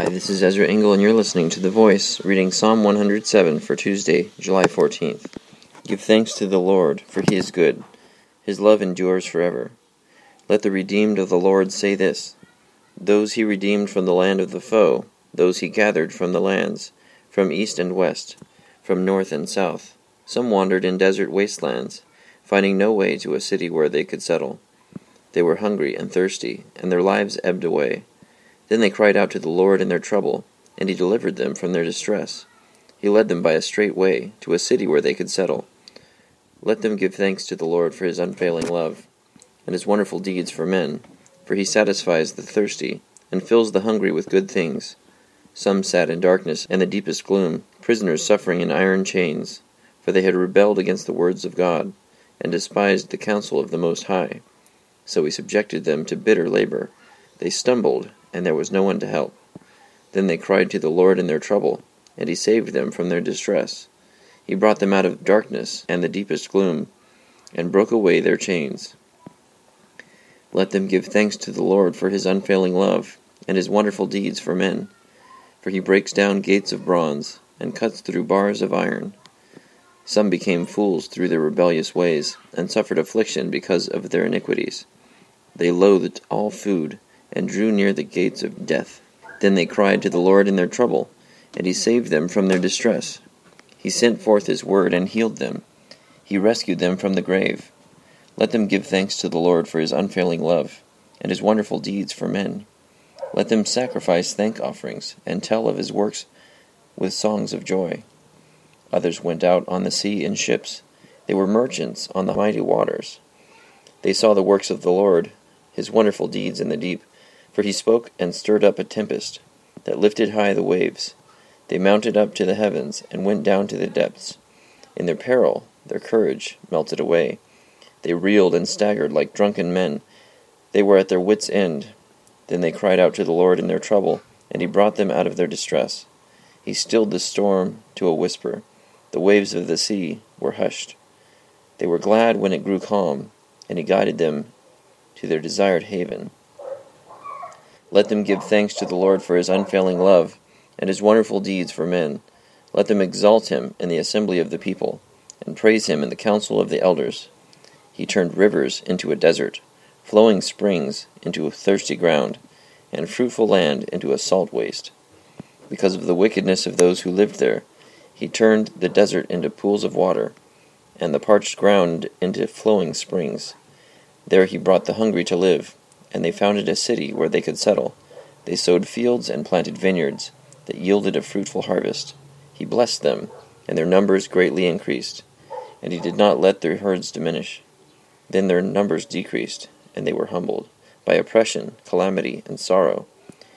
Hi, this is Ezra Engel, and you're listening to The Voice, reading Psalm 107 for Tuesday, July 14th. Give thanks to the Lord, for he is good. His love endures forever. Let the redeemed of the Lord say this Those he redeemed from the land of the foe, those he gathered from the lands, from east and west, from north and south. Some wandered in desert wastelands, finding no way to a city where they could settle. They were hungry and thirsty, and their lives ebbed away. Then they cried out to the Lord in their trouble, and he delivered them from their distress. He led them by a straight way to a city where they could settle. Let them give thanks to the Lord for his unfailing love, and his wonderful deeds for men, for he satisfies the thirsty, and fills the hungry with good things. Some sat in darkness and the deepest gloom, prisoners suffering in iron chains, for they had rebelled against the words of God, and despised the counsel of the Most High. So he subjected them to bitter labor. They stumbled and there was no one to help. Then they cried to the Lord in their trouble, and he saved them from their distress. He brought them out of darkness and the deepest gloom, and broke away their chains. Let them give thanks to the Lord for his unfailing love, and his wonderful deeds for men. For he breaks down gates of bronze, and cuts through bars of iron. Some became fools through their rebellious ways, and suffered affliction because of their iniquities. They loathed all food and drew near the gates of death. Then they cried to the Lord in their trouble, and he saved them from their distress. He sent forth his word and healed them. He rescued them from the grave. Let them give thanks to the Lord for his unfailing love, and his wonderful deeds for men. Let them sacrifice thank offerings, and tell of his works with songs of joy. Others went out on the sea in ships. They were merchants on the mighty waters. They saw the works of the Lord, his wonderful deeds in the deep. For he spoke and stirred up a tempest that lifted high the waves. They mounted up to the heavens and went down to the depths. In their peril, their courage melted away. They reeled and staggered like drunken men. They were at their wits' end. Then they cried out to the Lord in their trouble, and he brought them out of their distress. He stilled the storm to a whisper. The waves of the sea were hushed. They were glad when it grew calm, and he guided them to their desired haven. Let them give thanks to the Lord for his unfailing love and his wonderful deeds for men. Let them exalt him in the assembly of the people, and praise him in the council of the elders. He turned rivers into a desert, flowing springs into a thirsty ground, and fruitful land into a salt waste. Because of the wickedness of those who lived there, he turned the desert into pools of water, and the parched ground into flowing springs. There he brought the hungry to live and they founded a city where they could settle. They sowed fields and planted vineyards that yielded a fruitful harvest. He blessed them, and their numbers greatly increased, and he did not let their herds diminish. Then their numbers decreased, and they were humbled by oppression, calamity, and sorrow.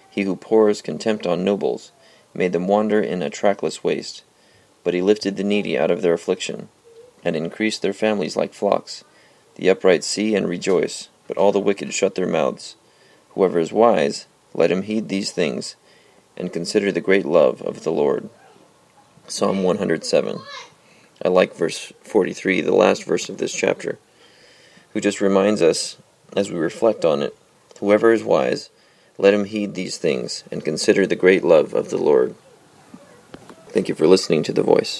He who pours contempt on nobles made them wander in a trackless waste. But he lifted the needy out of their affliction, and increased their families like flocks. The upright see and rejoice but all the wicked shut their mouths. Whoever is wise, let him heed these things, and consider the great love of the Lord. Psalm 107. I like verse 43, the last verse of this chapter, who just reminds us, as we reflect on it, whoever is wise, let him heed these things, and consider the great love of the Lord. Thank you for listening to The Voice.